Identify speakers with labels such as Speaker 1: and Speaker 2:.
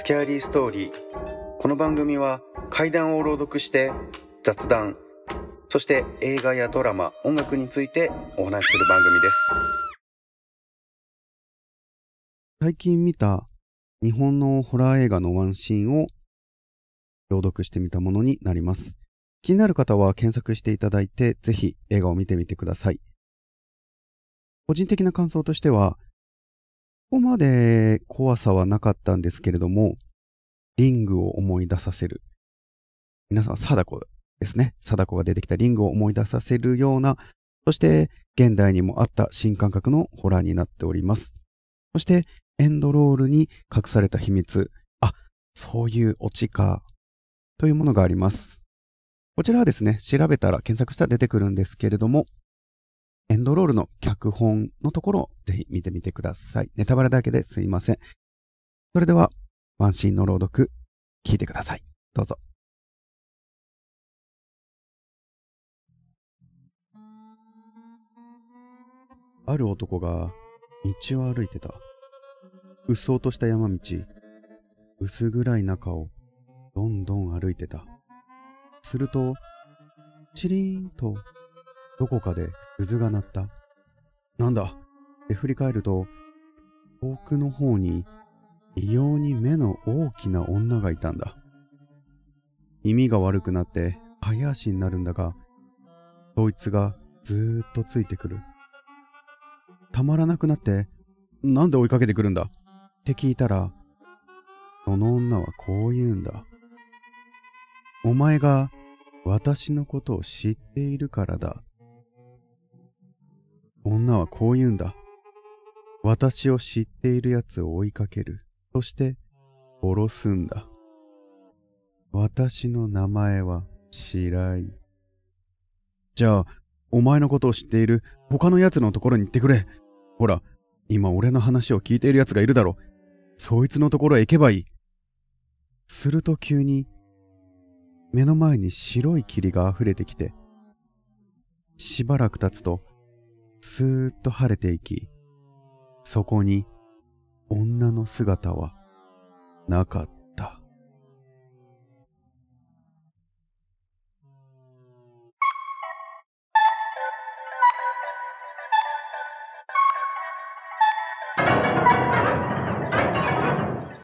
Speaker 1: スキャーリーストーリーこの番組は怪談を朗読して雑談そして映画やドラマ音楽についてお話しする番組です
Speaker 2: 最近見た日本のホラー映画のワンシーンを朗読してみたものになります。気になる方は検索していただいて、ぜひ映画を見てみてください。個人的な感想としては、ここまで怖さはなかったんですけれども、リングを思い出させる。皆さん、貞子ですね。貞子が出てきたリングを思い出させるような、そして現代にもあった新感覚のホラーになっております。そしてエンドロールに隠された秘密。あ、そういうオチか。というものがあります。こちらはですね、調べたら検索したら出てくるんですけれども、エンドロールの脚本のところをぜひ見てみてください。ネタバレだけですいません。それでは、ワンシーンの朗読、聞いてください。どうぞ。ある男が道を歩いてた。うっそうとした山道、薄暗い中をどんどん歩いてた。すると、チリーンとどこかで鈴が鳴った。なんだ？って振り返ると、遠くの方に異様に目の大きな女がいたんだ。耳が悪くなって早足になるんだが、そいつがずーっとついてくる。たまらなくなって、なんで追いかけてくるんだ？って聞いたら、その女はこう言うんだ。お前が私のことを知っているからだ。女はこう言うんだ。私を知っている奴を追いかける。そして殺すんだ。私の名前は白井。じゃあ、お前のことを知っている他の奴のところに行ってくれ。ほら、今俺の話を聞いている奴がいるだろ。そいつのところへ行けばいい。すると急に、目の前に白い霧が溢れてきて、しばらく経つと、スーッと晴れていき、そこに女の姿はなかった。